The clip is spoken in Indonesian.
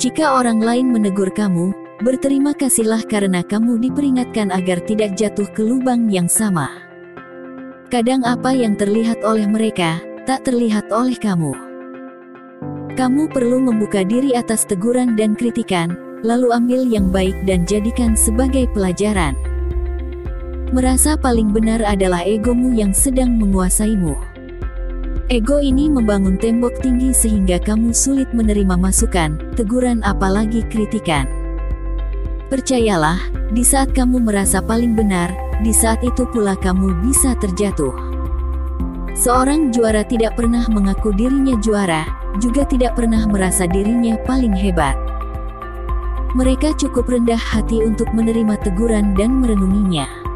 Jika orang lain menegur kamu, berterima kasihlah karena kamu diperingatkan agar tidak jatuh ke lubang yang sama. Kadang apa yang terlihat oleh mereka, tak terlihat oleh kamu. Kamu perlu membuka diri atas teguran dan kritikan, lalu ambil yang baik dan jadikan sebagai pelajaran. Merasa paling benar adalah egomu yang sedang menguasaimu. Ego ini membangun tembok tinggi sehingga kamu sulit menerima masukan, teguran apalagi kritikan. Percayalah, di saat kamu merasa paling benar, di saat itu pula kamu bisa terjatuh. Seorang juara tidak pernah mengaku dirinya juara, juga tidak pernah merasa dirinya paling hebat. Mereka cukup rendah hati untuk menerima teguran dan merenunginya.